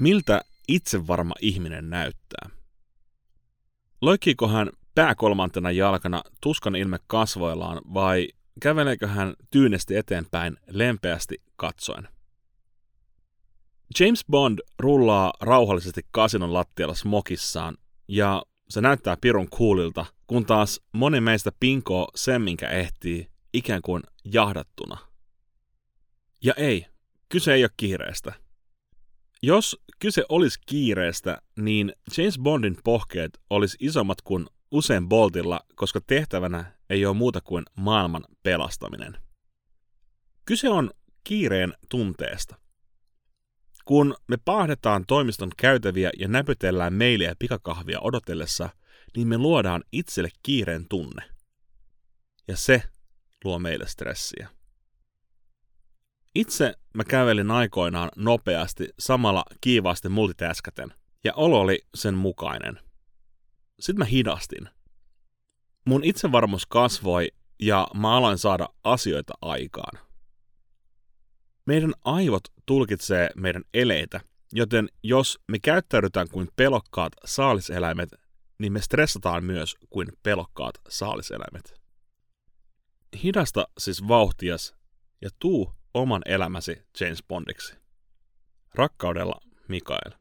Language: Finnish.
Miltä itsevarma ihminen näyttää? Loikkiiko hän pää kolmantena jalkana tuskan ilme kasvoillaan vai käveleekö hän tyynesti eteenpäin lempeästi katsoen? James Bond rullaa rauhallisesti kasinon lattialla smokissaan ja se näyttää pirun kuulilta, kun taas moni meistä pinkoo sen, minkä ehtii, ikään kuin jahdattuna. Ja ei, kyse ei ole kiireestä. Jos kyse olisi kiireestä, niin James Bondin pohkeet olisi isommat kuin usein Boltilla, koska tehtävänä ei ole muuta kuin maailman pelastaminen. Kyse on kiireen tunteesta. Kun me paahdetaan toimiston käytäviä ja näpytellään meiliä ja pikakahvia odotellessa, niin me luodaan itselle kiireen tunne. Ja se luo meille stressiä. Itse mä kävelin aikoinaan nopeasti samalla kiivaasti multitaskaten, ja olo oli sen mukainen. Sitten mä hidastin. Mun itsevarmuus kasvoi ja mä aloin saada asioita aikaan. Meidän aivot tulkitsee meidän eleitä, joten jos me käyttäydytään kuin pelokkaat saaliseläimet, niin me stressataan myös kuin pelokkaat saaliseläimet. Hidasta siis vauhtias ja tuu oman elämäsi James Bondiksi. Rakkaudella, Mikael.